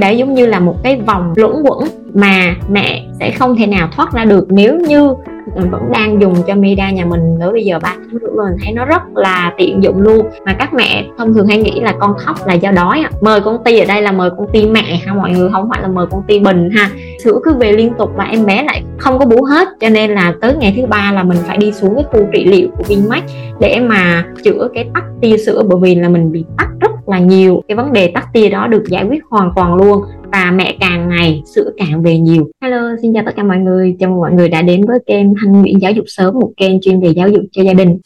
cái đấy giống như là một cái vòng luẩn quẩn mà mẹ sẽ không thể nào thoát ra được. Nếu như mình vẫn đang dùng cho Mida nhà mình tới bây giờ ba tháng rưỡi mình thấy nó rất là tiện dụng luôn. Mà các mẹ thông thường hay nghĩ là con khóc là do đói mời con ti ở đây là mời con ti mẹ ha, mọi người không phải là mời con ti bình ha. Sữa cứ về liên tục và em bé lại không có bú hết, cho nên là tới ngày thứ ba là mình phải đi xuống cái khu trị liệu của Vinmax để mà chữa cái tắc tia sữa bởi vì là mình bị tắc rất là nhiều. Cái vấn đề tắc tia đó được giải quyết hoàn toàn luôn và mẹ càng ngày sữa càng về nhiều. Hello, xin chào tất cả mọi người. Chào mừng mọi người đã đến với kênh Thanh Nguyễn Giáo dục sớm, một kênh chuyên về giáo dục cho gia đình.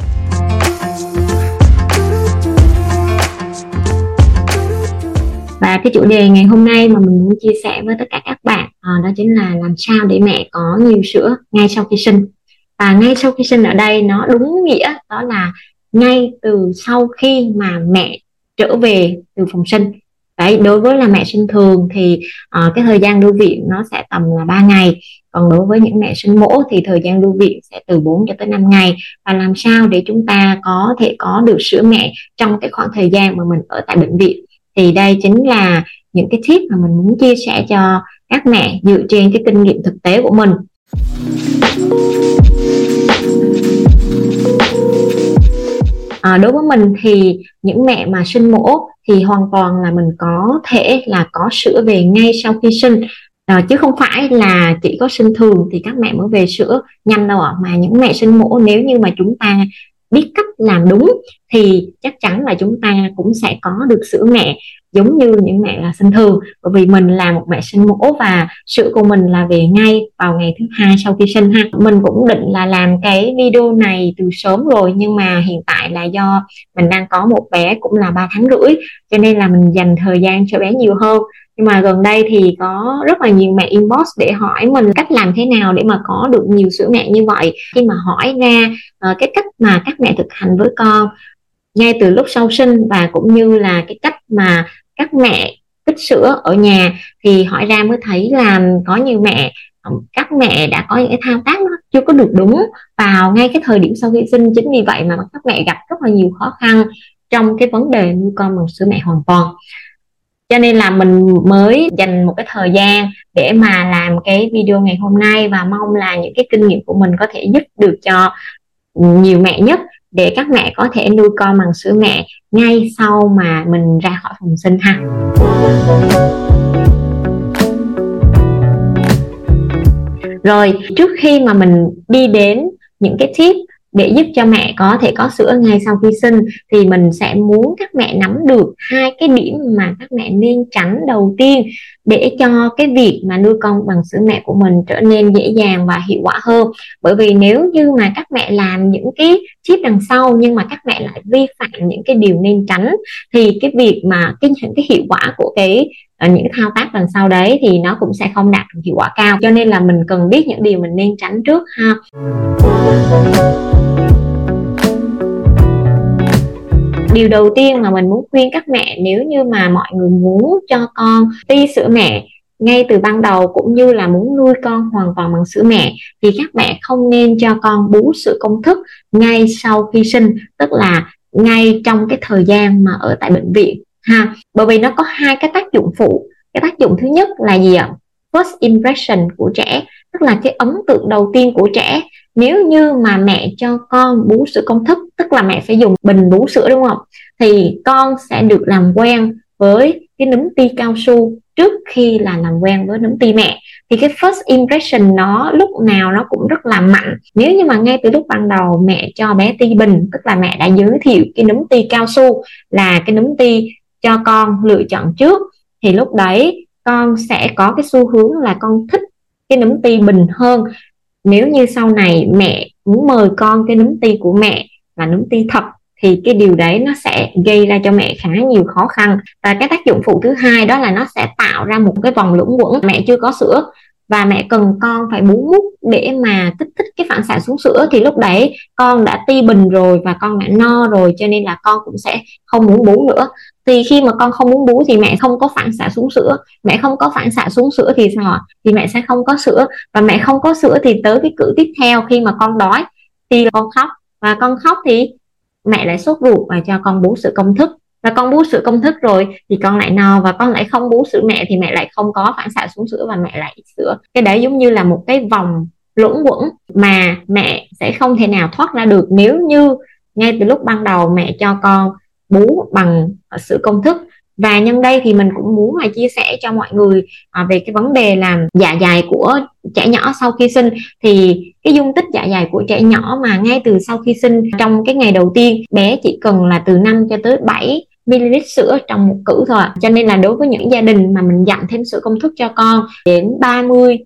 Và cái chủ đề ngày hôm nay mà mình muốn chia sẻ với tất cả các bạn à, đó chính là làm sao để mẹ có nhiều sữa ngay sau khi sinh. Và ngay sau khi sinh ở đây, nó đúng nghĩa đó là ngay từ sau khi mà mẹ trở về từ phòng sinh. Đấy đối với là mẹ sinh thường thì uh, cái thời gian lưu viện nó sẽ tầm là 3 ngày. Còn đối với những mẹ sinh mổ thì thời gian lưu viện sẽ từ 4 cho tới 5 ngày. Và làm sao để chúng ta có thể có được sữa mẹ trong cái khoảng thời gian mà mình ở tại bệnh viện? Thì đây chính là những cái tip mà mình muốn chia sẻ cho các mẹ dựa trên cái kinh nghiệm thực tế của mình. À, đối với mình thì những mẹ mà sinh mổ thì hoàn toàn là mình có thể là có sữa về ngay sau khi sinh. À, chứ không phải là chỉ có sinh thường thì các mẹ mới về sữa nhanh đâu ạ. Mà những mẹ sinh mổ nếu như mà chúng ta biết cách làm đúng thì chắc chắn là chúng ta cũng sẽ có được sữa mẹ giống như những mẹ là sinh thường bởi vì mình là một mẹ sinh mổ và sữa của mình là về ngay vào ngày thứ hai sau khi sinh ha. Mình cũng định là làm cái video này từ sớm rồi nhưng mà hiện tại là do mình đang có một bé cũng là 3 tháng rưỡi cho nên là mình dành thời gian cho bé nhiều hơn. Nhưng mà gần đây thì có rất là nhiều mẹ inbox để hỏi mình cách làm thế nào để mà có được nhiều sữa mẹ như vậy. Khi mà hỏi ra uh, cái cách mà các mẹ thực hành với con ngay từ lúc sau sinh và cũng như là cái cách mà các mẹ tích sữa ở nhà thì hỏi ra mới thấy là có nhiều mẹ các mẹ đã có những cái thao tác nó chưa có được đúng vào ngay cái thời điểm sau khi sinh. Chính vì vậy mà các mẹ gặp rất là nhiều khó khăn trong cái vấn đề nuôi con bằng sữa mẹ hoàn toàn. Cho nên là mình mới dành một cái thời gian để mà làm cái video ngày hôm nay và mong là những cái kinh nghiệm của mình có thể giúp được cho nhiều mẹ nhất để các mẹ có thể nuôi con bằng sữa mẹ ngay sau mà mình ra khỏi phòng sinh ha. Rồi, trước khi mà mình đi đến những cái tip để giúp cho mẹ có thể có sữa ngay sau khi sinh, thì mình sẽ muốn các mẹ nắm được hai cái điểm mà các mẹ nên tránh đầu tiên để cho cái việc mà nuôi con bằng sữa mẹ của mình trở nên dễ dàng và hiệu quả hơn. Bởi vì nếu như mà các mẹ làm những cái chip đằng sau nhưng mà các mẹ lại vi phạm những cái điều nên tránh, thì cái việc mà cái, những cái hiệu quả của cái Ờ, những thao tác đằng sau đấy thì nó cũng sẽ không đạt được hiệu quả cao. Cho nên là mình cần biết những điều mình nên tránh trước ha. Điều đầu tiên mà mình muốn khuyên các mẹ nếu như mà mọi người muốn cho con ti sữa mẹ ngay từ ban đầu cũng như là muốn nuôi con hoàn toàn bằng sữa mẹ thì các mẹ không nên cho con bú sữa công thức ngay sau khi sinh, tức là ngay trong cái thời gian mà ở tại bệnh viện ha, bởi vì nó có hai cái tác dụng phụ. Cái tác dụng thứ nhất là gì ạ? First impression của trẻ, tức là cái ấn tượng đầu tiên của trẻ. Nếu như mà mẹ cho con bú sữa công thức, tức là mẹ sẽ dùng bình bú sữa, đúng không? Thì con sẽ được làm quen với cái nấm ti cao su trước khi là làm quen với nấm ti mẹ. Thì cái first impression nó lúc nào nó cũng rất là mạnh. Nếu như mà ngay từ lúc ban đầu mẹ cho bé ti bình, tức là mẹ đã giới thiệu cái nấm ti cao su là cái nấm ti cho con lựa chọn trước, thì lúc đấy con sẽ có cái xu hướng là con thích cái nấm ti bình hơn. Nếu như sau này mẹ muốn mời con cái nấm ti của mẹ là nấm ti thật, thì cái điều đấy nó sẽ gây ra cho mẹ khá nhiều khó khăn. Và cái tác dụng phụ thứ hai đó là nó sẽ tạo ra một cái vòng luẩn quẩn mẹ chưa có sữa và mẹ cần con phải bú mút để mà kích thích cái phản xạ xuống sữa. Thì lúc đấy con đã ti bình rồi và con đã no rồi, cho nên là con cũng sẽ không muốn bú nữa. Thì khi mà con không muốn bú thì mẹ không có phản xạ xuống sữa. Mẹ không có phản xạ xuống sữa thì sao thì mẹ sẽ không có sữa. Và mẹ không có sữa thì tới cái cử tiếp theo khi mà con đói thì con khóc. Và con khóc thì mẹ lại sốt ruột và cho con bú sữa công thức và con bú sữa công thức rồi thì con lại no. Và con lại không bú sữa mẹ thì mẹ lại không có phản xạ xuống sữa và mẹ lại ít sữa. Cái đấy giống như là một cái vòng luẩn quẩn mà mẹ sẽ không thể nào thoát ra được nếu như ngay từ lúc ban đầu mẹ cho con bú bằng sữa công thức. Và nhân đây thì mình cũng muốn là chia sẻ cho mọi người à, về cái vấn đề là dạ dày của trẻ nhỏ sau khi sinh. Thì cái dung tích dạ dày của trẻ nhỏ mà ngay từ sau khi sinh trong cái ngày đầu tiên bé chỉ cần là từ 5 cho tới 7 ml sữa trong một cữ thôi cho nên là đối với những gia đình mà mình dặn thêm sữa công thức cho con đến 30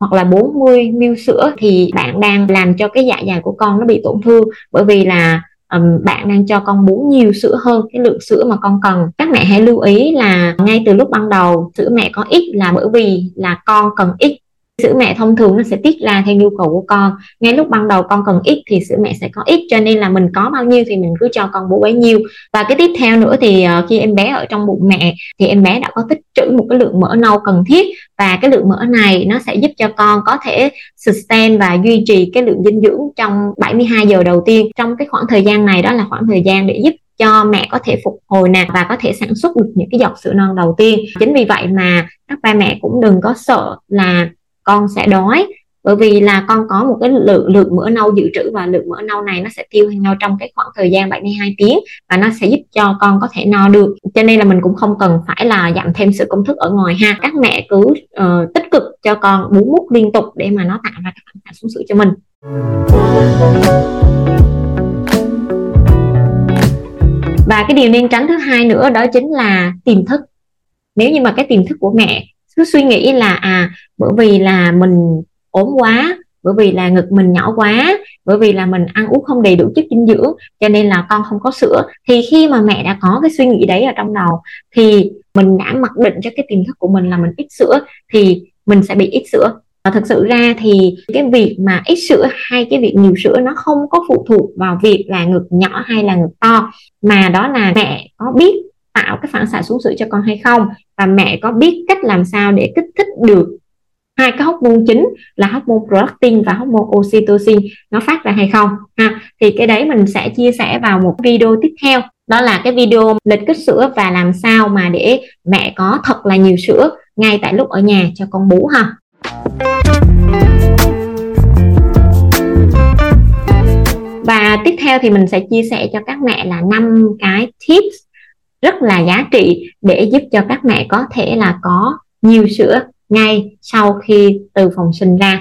hoặc là 40 ml sữa thì bạn đang làm cho cái dạ dày của con nó bị tổn thương. Bởi vì là um, bạn đang cho con bú nhiều sữa hơn cái lượng sữa mà con cần. Các mẹ hãy lưu ý là ngay từ lúc ban đầu sữa mẹ có ít là bởi vì là con cần ít sữa mẹ thông thường nó sẽ tiết ra theo nhu cầu của con. Ngay lúc ban đầu con cần ít thì sữa mẹ sẽ có ít, cho nên là mình có bao nhiêu thì mình cứ cho con bú bấy nhiêu. Và cái tiếp theo nữa thì ờ, khi em bé ở trong bụng mẹ thì em bé đã có tích trữ một cái lượng mỡ nâu cần thiết. Và cái lượng mỡ này nó sẽ giúp cho con có thể sustain và duy trì cái lượng dinh dưỡng trong 72 giờ đầu tiên. Trong cái khoảng thời gian này đó là khoảng thời gian để giúp cho mẹ có thể phục hồi nè và có thể sản xuất được những cái giọt sữa non đầu tiên. Chính vì vậy mà các ba mẹ cũng đừng có sợ là con sẽ đói. Bởi vì là con có một cái lượng lượng mỡ nâu dự trữ và lượng mỡ nâu này nó sẽ tiêu hao trong cái khoảng thời gian 72 tiếng và nó sẽ giúp cho con có thể no được. Cho nên là mình cũng không cần phải là giảm thêm sự công thức ở ngoài ha. Các mẹ cứ uh, tích cực cho con bú mút liên tục để mà nó tạo ra cái phản xạ xuống sữa cho mình. Và cái điều nên tránh thứ hai nữa đó chính là tiềm thức. Nếu như mà cái tiềm thức của mẹ cứ suy nghĩ là à bởi vì là mình ốm quá, bởi vì là ngực mình nhỏ quá, bởi vì là mình ăn uống không đầy đủ chất dinh dưỡng, cho nên là con không có sữa. Thì khi mà mẹ đã có cái suy nghĩ đấy ở trong đầu, thì mình đã mặc định cho cái tiềm thức của mình là mình ít sữa, thì mình sẽ bị ít sữa. Và thực sự ra thì cái việc mà ít sữa hay cái việc nhiều sữa nó không có phụ thuộc vào việc là ngực nhỏ hay là ngực to, mà đó là mẹ có biết tạo cái phản xạ xuống sữa cho con hay không. Và mẹ có biết cách làm sao để kích thích được hai cái hóc môn chính là hóc môn prolactin và hóc môn oxytocin nó phát ra hay không. Ha, thì cái đấy mình sẽ chia sẻ vào một video tiếp theo. Đó là cái video lịch kích sữa và làm sao mà để mẹ có thật là nhiều sữa ngay tại lúc ở nhà cho con bú ha. Và tiếp theo thì mình sẽ chia sẻ cho các mẹ là năm cái tips rất là giá trị để giúp cho các mẹ có thể là có nhiều sữa ngay sau khi từ phòng sinh ra.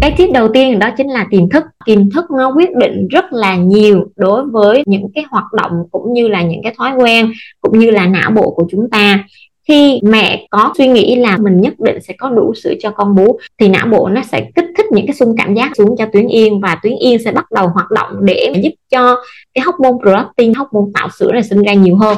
Cái tip đầu tiên đó chính là tiềm thức. Tiềm thức nó quyết định rất là nhiều đối với những cái hoạt động cũng như là những cái thói quen cũng như là não bộ của chúng ta khi mẹ có suy nghĩ là mình nhất định sẽ có đủ sữa cho con bú thì não bộ nó sẽ kích thích những cái xung cảm giác xuống cho tuyến yên và tuyến yên sẽ bắt đầu hoạt động để giúp cho cái hormone prolactin hormone tạo sữa này sinh ra nhiều hơn.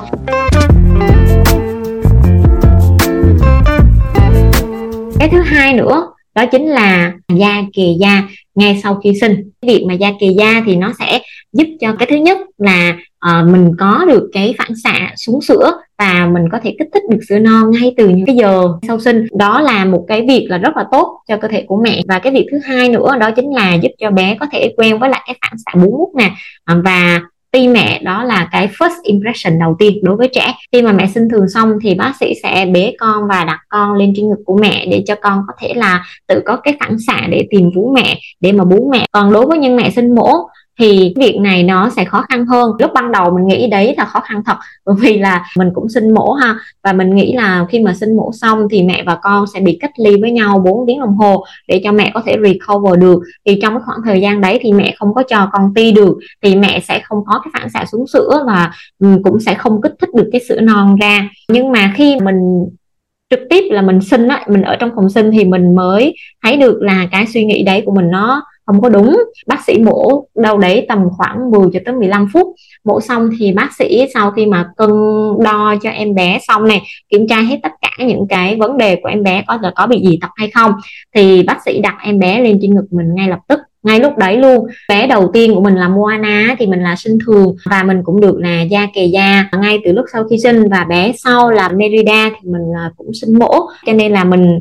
Cái thứ hai nữa đó chính là da kề da ngay sau khi sinh. Cái việc mà da kề da thì nó sẽ giúp cho cái thứ nhất là uh, mình có được cái phản xạ xuống sữa và mình có thể kích thích được sữa non ngay từ những cái giờ sau sinh. Đó là một cái việc là rất là tốt cho cơ thể của mẹ. Và cái việc thứ hai nữa, đó chính là giúp cho bé có thể quen với lại cái phản xạ bú mút nè. À, và ti mẹ đó là cái first impression đầu tiên đối với trẻ. Khi mà mẹ sinh thường xong thì bác sĩ sẽ bế con và đặt con lên trên ngực của mẹ để cho con có thể là tự có cái phản xạ để tìm vú mẹ, để mà bú mẹ. Còn đối với những mẹ sinh mổ thì việc này nó sẽ khó khăn hơn. Lúc ban đầu mình nghĩ đấy là khó khăn thật, bởi vì là mình cũng sinh mổ ha. Và mình nghĩ là khi mà sinh mổ xong thì mẹ và con sẽ bị cách ly với nhau 4 tiếng đồng hồ để cho mẹ có thể recover được. Thì trong cái khoảng thời gian đấy thì mẹ không có cho con ti được, thì mẹ sẽ không có cái phản xạ xuống sữa và ừ, cũng sẽ không kích thích được cái sữa non ra. Nhưng mà khi mình trực tiếp là mình sinh á, mình ở trong phòng sinh thì mình mới thấy được là cái suy nghĩ đấy của mình nó không có đúng. Bác sĩ mổ đâu đấy tầm khoảng 10 cho tới 15 phút. Mổ xong thì bác sĩ sau khi mà cân đo cho em bé xong này, kiểm tra hết tất cả những cái vấn đề của em bé có là có bị gì tật hay không, thì bác sĩ đặt em bé lên trên ngực mình ngay lập tức, ngay lúc đấy luôn. Bé đầu tiên của mình là Moana thì mình là sinh thường và mình cũng được là da kề da. Ngay từ lúc sau khi sinh và bé sau là Merida thì mình cũng sinh mổ. Cho nên là mình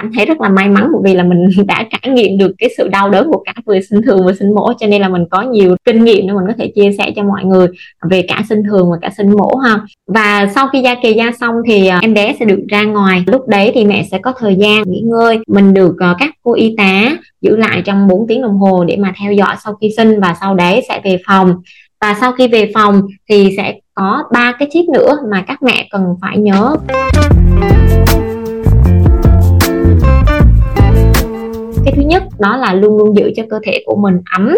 cảm thấy rất là may mắn bởi vì là mình đã trải nghiệm được cái sự đau đớn của cả vừa sinh thường và sinh mổ, cho nên là mình có nhiều kinh nghiệm để mình có thể chia sẻ cho mọi người về cả sinh thường và cả sinh mổ ha. Và sau khi da kỳ da xong thì à, em bé sẽ được ra ngoài. Lúc đấy thì mẹ sẽ có thời gian nghỉ ngơi. Mình được à, các cô y tá giữ lại trong 4 tiếng đồng hồ để mà theo dõi sau khi sinh và sau đấy sẽ về phòng. Và sau khi về phòng thì sẽ có ba cái tip nữa mà các mẹ cần phải nhớ. Cái thứ nhất đó là luôn luôn giữ cho cơ thể của mình ấm.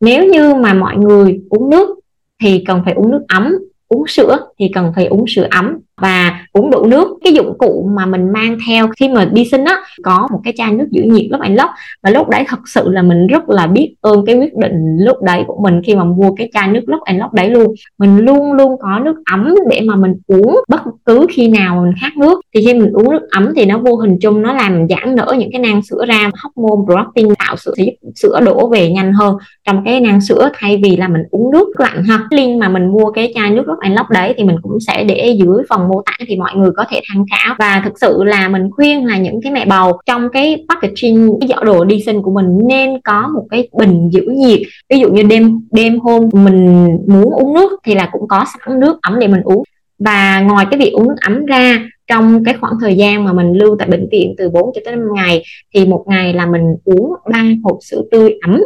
Nếu như mà mọi người uống nước thì cần phải uống nước ấm, uống sữa thì cần phải uống sữa ấm. Và uống đủ nước. Cái dụng cụ mà mình mang theo khi mà đi sinh á, có một cái chai nước giữ nhiệt lúc anh lốc và lúc đấy thật sự là mình rất là biết ơn cái quyết định lúc đấy của mình khi mà mua cái chai nước lúc anh lốc đấy luôn. Mình luôn luôn có nước ấm để mà mình uống bất cứ khi nào mình khát nước. Thì khi mình uống nước ấm thì nó vô hình chung nó làm giãn nở những cái nang sữa ra. Hormone protein tạo sữa giúp sữa đổ về nhanh hơn. Trong cái nang sữa, thay vì là mình uống nước lạnh ha. Link mà mình mua cái chai nước lúc anh lốc đấy thì mình cũng sẽ để dưới phần mô tả thì mọi người có thể tham khảo. Và thực sự là mình khuyên là những cái mẹ bầu trong cái packaging, cái giỏ đồ đi sinh của mình nên có một cái bình giữ nhiệt. Ví dụ như đêm đêm hôm mình muốn uống nước thì là cũng có sẵn nước ấm để mình uống. Và ngoài cái việc uống nước ấm ra, trong cái khoảng thời gian mà mình lưu tại bệnh viện từ 4 cho tới 5 ngày, thì một ngày là mình uống ba hộp sữa tươi ấm.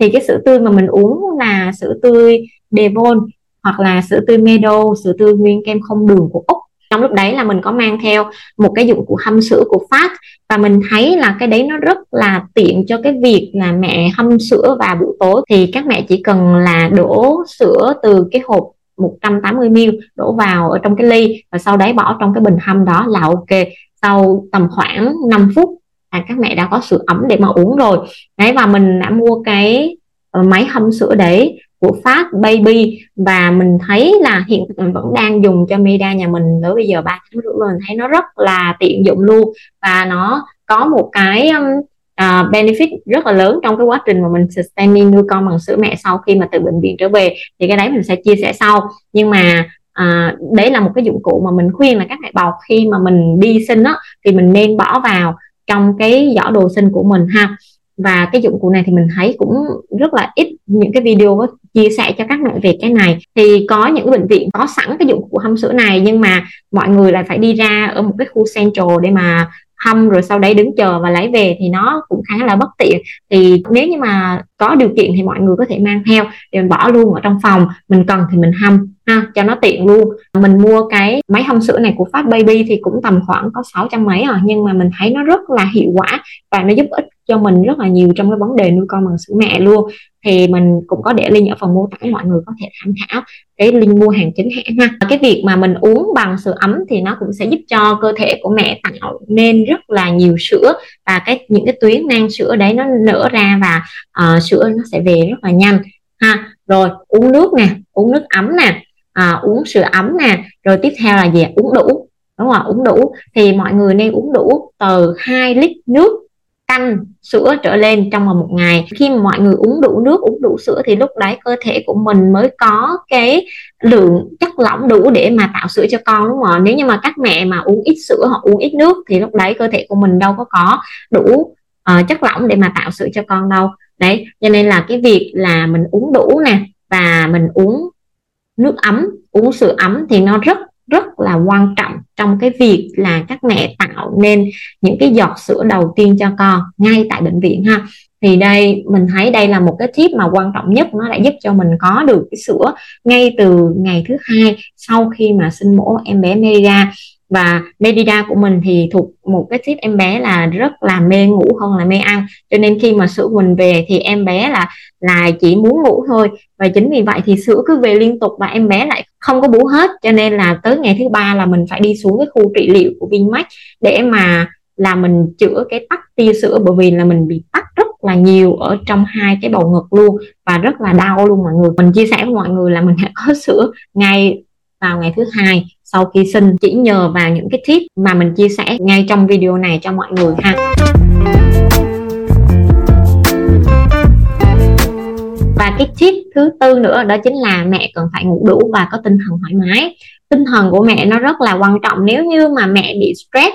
Thì cái sữa tươi mà mình uống là sữa tươi Devon hoặc là sữa tươi Meadow, sữa tươi nguyên kem không đường của Úc trong lúc đấy là mình có mang theo một cái dụng cụ hâm sữa của Phát và mình thấy là cái đấy nó rất là tiện cho cái việc là mẹ hâm sữa vào buổi tối. Thì các mẹ chỉ cần là đổ sữa từ cái hộp 180ml đổ vào ở trong cái ly và sau đấy bỏ trong cái bình hâm đó là ok. Sau tầm khoảng 5 phút là các mẹ đã có sữa ấm để mà uống rồi. Đấy, và mình đã mua cái máy hâm sữa đấy của Fast Baby. Và mình thấy là hiện mình vẫn đang dùng cho Mida nhà mình tới bây giờ ba tháng rưỡi rồi mình thấy nó rất là tiện dụng luôn. Và nó có một cái um, uh, benefit rất là lớn trong cái quá trình mà mình sustaining nuôi con bằng sữa mẹ sau khi mà từ bệnh viện trở về. Thì cái đấy mình sẽ chia sẻ sau. Nhưng mà à, đấy là một cái dụng cụ mà mình khuyên là các mẹ bầu khi mà mình đi sinh á thì mình nên bỏ vào trong cái giỏ đồ sinh của mình ha và cái dụng cụ này thì mình thấy cũng rất là ít những cái video có chia sẻ cho các mẹ về cái này. Thì có những bệnh viện có sẵn cái dụng cụ hâm sữa này, nhưng mà mọi người lại phải đi ra ở một cái khu central để mà hâm rồi sau đấy đứng chờ và lấy về thì nó cũng khá là bất tiện. Thì nếu như mà có điều kiện thì mọi người có thể mang theo để mình bỏ luôn ở trong phòng. Mình cần thì mình hâm, ha, cho nó tiện luôn. Mình mua cái máy hâm sữa này của Fast Baby thì cũng tầm khoảng có 600 mấy rồi nhưng mà mình thấy nó rất là hiệu quả và nó giúp ích cho mình rất là nhiều trong cái vấn đề nuôi con bằng sữa mẹ luôn. Thì mình cũng có để link ở phần mô tả mọi người có thể tham khảo cái link mua hàng chính hãng ha. Cái việc mà mình uống bằng sữa ấm thì nó cũng sẽ giúp cho cơ thể của mẹ tạo nên rất là nhiều sữa. Và cái những cái tuyến nang sữa đấy nó nở ra và uh, sữa nó sẽ về rất là nhanh ha. Rồi uống nước nè uống nước ấm nè à, uống sữa ấm nè. Rồi tiếp theo là gì uống đủ đúng không uống đủ. Thì mọi người nên uống đủ từ 2 lít nước canh sữa trở lên trong một ngày. Khi mà mọi người uống đủ nước uống đủ sữa thì lúc đấy cơ thể của mình mới có cái lượng chất lỏng đủ để mà tạo sữa cho con đúng không ạ? Nếu như mà các mẹ mà uống ít sữa hoặc uống ít nước thì lúc đấy cơ thể của mình đâu có có đủ uh, chất lỏng để mà tạo sữa cho con đâu. Đấy cho nên là cái việc là mình uống đủ nè và mình uống nước ấm uống sữa ấm thì nó rất rất là quan trọng trong cái việc là các mẹ tạo nên những cái giọt sữa đầu tiên cho con ngay tại bệnh viện ha. Thì đây, mình thấy đây là một cái tip mà quan trọng nhất, nó đã giúp cho mình có được cái sữa ngay từ ngày thứ hai sau khi mà sinh mổ em bé Merida và Medida của mình thì thuộc một cái tip em bé là rất là mê ngủ hơn là mê ăn. Cho nên khi mà sữa mình về thì em bé là là chỉ muốn ngủ thôi. Và chính vì vậy thì sữa cứ về liên tục và em bé lại không có bú hết. Cho nên là tới ngày thứ ba là mình phải đi xuống cái khu trị liệu của Vinmec để mà, là mình chữa cái tắc tia sữa. Bởi vì là mình bị tắc rất là nhiều ở trong hai cái bầu ngực luôn và rất là đau luôn mọi người. Mình chia sẻ với mọi người là mình đã có sữa ngay vào ngày thứ hai sau khi sinh chỉ nhờ vào những cái tip mà mình chia sẻ ngay trong video này cho mọi người ha. Và cái tip thứ tư nữa, đó chính là mẹ cần phải ngủ đủ và có tinh thần thoải mái. Tinh thần của mẹ nó rất là quan trọng. Nếu như mà mẹ bị stress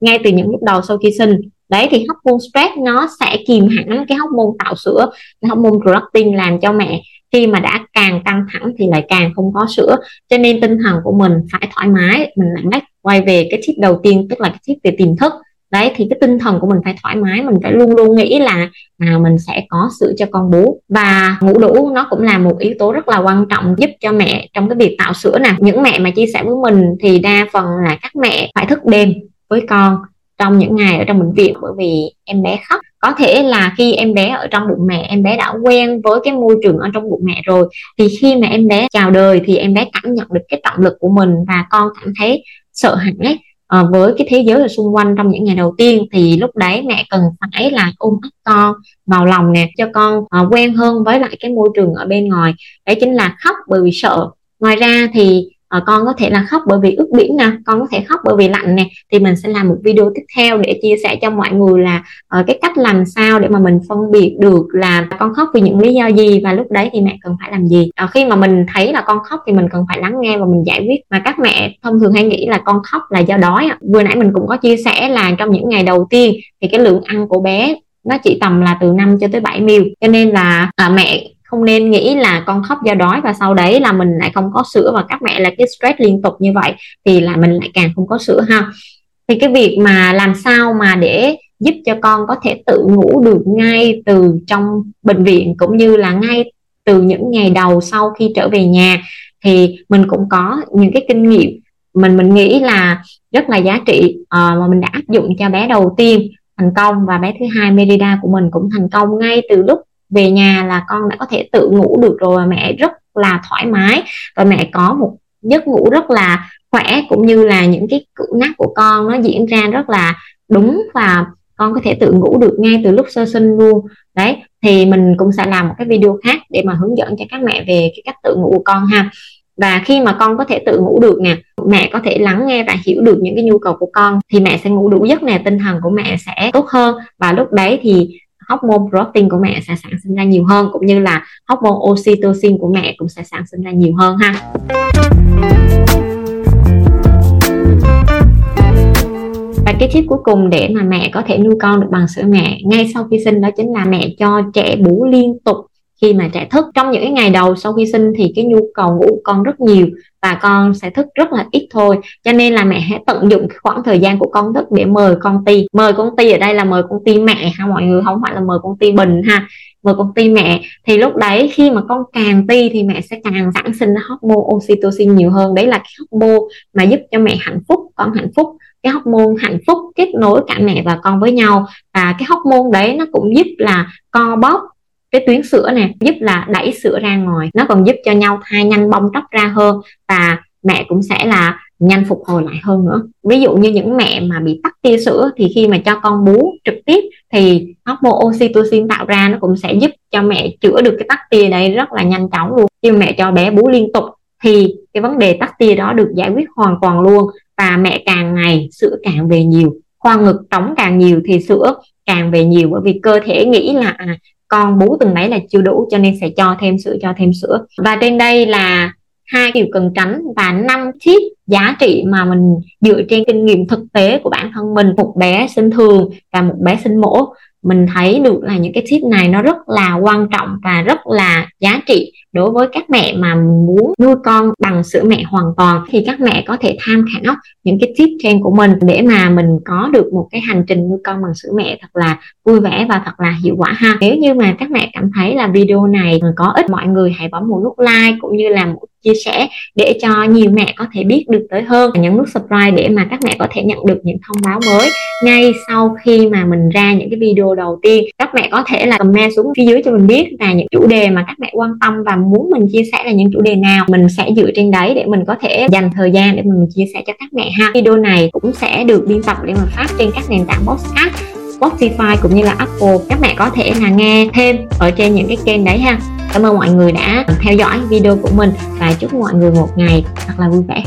ngay từ những lúc đầu sau khi sinh, đấy, thì hormone stress nó sẽ kìm hãm cái hormone tạo sữa. Cái hormone prolactin làm cho mẹ khi mà đã càng căng thẳng thì lại càng không có sữa. Cho nên tinh thần của mình phải thoải mái mình lại back quay về cái tip đầu tiên tức là cái tip về tiềm thức. Đấy thì cái tinh thần của mình phải thoải mái mình phải luôn luôn nghĩ là à, mình sẽ có sữa cho con bú. Và ngủ đủ nó cũng là một yếu tố rất là quan trọng giúp cho mẹ trong cái việc tạo sữa nè. Những mẹ mà chia sẻ với mình thì đa phần là các mẹ phải thức đêm với con trong những ngày ở trong bệnh viện bởi vì em bé khóc có thể là khi em bé ở trong bụng mẹ em bé đã quen với cái môi trường ở trong bụng mẹ rồi thì khi mà em bé chào đời thì em bé cảm nhận được cái trọng lực của mình và con cảm thấy sợ hãi à, với cái thế giới ở xung quanh trong những ngày đầu tiên. Thì lúc đấy mẹ cần phải là ôm ấp con vào lòng nè cho con à, quen hơn với lại cái môi trường ở bên ngoài. Đấy chính là khóc bởi vì sợ. Ngoài ra thì à, con có thể là khóc bởi vì ướt biển nè con có thể khóc bởi vì lạnh nè. Thì mình sẽ làm một video tiếp theo để chia sẻ cho mọi người là à, cái cách làm sao để mà mình phân biệt được là con khóc vì những lý do gì và lúc đấy thì mẹ cần phải làm gì. À, khi mà mình thấy là con khóc thì mình cần phải lắng nghe và mình giải quyết. Mà các mẹ thông thường hay nghĩ là con khóc là do đói vừa nãy mình cũng có chia sẻ là trong những ngày đầu tiên thì cái lượng ăn của bé nó chỉ tầm là từ 5 cho tới 7 ml. Cho nên là à, mẹ không nên nghĩ là con khóc do đói và sau đấy là mình lại không có sữa và các mẹ là cái stress liên tục như vậy thì là mình lại càng không có sữa ha. Thì cái việc mà làm sao mà để giúp cho con có thể tự ngủ được ngay từ trong bệnh viện cũng như là ngay từ những ngày đầu sau khi trở về nhà thì mình cũng có những cái kinh nghiệm mình mình nghĩ là rất là giá trị uh, mà mình đã áp dụng cho bé đầu tiên thành công và bé thứ hai Merida của mình cũng thành công ngay từ lúc về nhà là con đã có thể tự ngủ được rồi và mẹ rất là thoải mái. Và mẹ có một giấc ngủ rất là khỏe cũng như là những cái cử nát của con nó diễn ra rất là đúng và con có thể tự ngủ được ngay từ lúc sơ sinh luôn. Đấy, thì mình cũng sẽ làm một cái video khác để mà hướng dẫn cho các mẹ về cái cách tự ngủ của con ha. Và khi mà con có thể tự ngủ được nè, mẹ có thể lắng nghe và hiểu được những cái nhu cầu của con, thì mẹ sẽ ngủ đủ giấc nè, tinh thần của mẹ sẽ tốt hơn. Và lúc đấy thì hormone protein của mẹ sẽ sản sinh ra nhiều hơn, cũng như là hormone oxytocin của mẹ cũng sẽ sản sinh ra nhiều hơn ha. Và cái tip cuối cùng để mà mẹ có thể nuôi con được bằng sữa mẹ ngay sau khi sinh đó chính là mẹ cho trẻ bú liên tục khi mà trẻ thức. Trong những ngày đầu sau khi sinh thì cái nhu cầu ngủ của con rất nhiều và con sẽ thức rất là ít thôi. Cho nên là mẹ hãy tận dụng cái khoảng thời gian của con thức để mời con ty mời con ty ở đây là mời con ty mẹ ha, mọi người không phải là mời con ty bình ha, mời con ty mẹ. Thì lúc đấy khi mà con càng ti thì mẹ sẽ càng sản sinh hormone oxytocin nhiều hơn. Đấy là cái hormone mà giúp cho mẹ hạnh phúc, con hạnh phúc. Cái hóc môn hạnh phúc kết nối cả mẹ và con với nhau. Và cái hóc môn đấy nó cũng giúp là co bóp cái tuyến sữa nè giúp là đẩy sữa ra ngoài. Nó còn giúp cho nhau thai nhanh bong tróc ra hơn và mẹ cũng sẽ là nhanh phục hồi lại hơn nữa. Ví dụ như những mẹ mà bị tắc tia sữa thì khi mà cho con bú trực tiếp thì hormone oxytocin tạo ra nó cũng sẽ giúp cho mẹ chữa được cái tắc tia đấy rất là nhanh chóng luôn. Khi mẹ cho bé bú liên tục thì cái vấn đề tắc tia đó được giải quyết hoàn toàn luôn và mẹ càng ngày sữa càng về nhiều khoang ngực trống càng nhiều thì sữa càng về nhiều bởi vì cơ thể nghĩ là à, con bú từng đấy là chưa đủ, cho nên sẽ cho thêm sữa, cho thêm sữa. Và trên đây là hai điều cần tránh và năm tip giá trị mà mình dựa trên kinh nghiệm thực tế của bản thân mình, một bé sinh thường và một bé sinh mổ mình thấy được là những cái tip này nó rất là quan trọng và rất là giá trị đối với các mẹ mà muốn nuôi con bằng sữa mẹ hoàn toàn. Thì các mẹ có thể tham khảo những cái tip trên của mình để mà mình có được một cái hành trình nuôi con bằng sữa mẹ thật là vui vẻ và thật là hiệu quả ha. Nếu như mà các mẹ cảm thấy là video này có ích mọi người hãy bấm một nút like cũng như là một chia sẻ để cho nhiều mẹ có thể biết được tới hơn. Và nhấn nút subscribe để mà các mẹ có thể nhận được những thông báo mới ngay sau khi mà mình ra những cái video đầu tiên. Các mẹ có thể là comment xuống phía dưới cho mình biết là những chủ đề mà các mẹ quan tâm và muốn mình chia sẻ là những chủ đề nào. Mình sẽ dựa trên đấy để mình có thể dành thời gian để mình chia sẻ cho các mẹ ha. Video này cũng sẽ được biên tập để mà phát trên các nền tảng podcast, Spotify cũng như là Apple. Các mẹ có thể là nghe thêm ở trên những cái kênh đấy ha cảm ơn mọi người đã theo dõi video của mình và chúc mọi người một ngày thật là vui vẻ.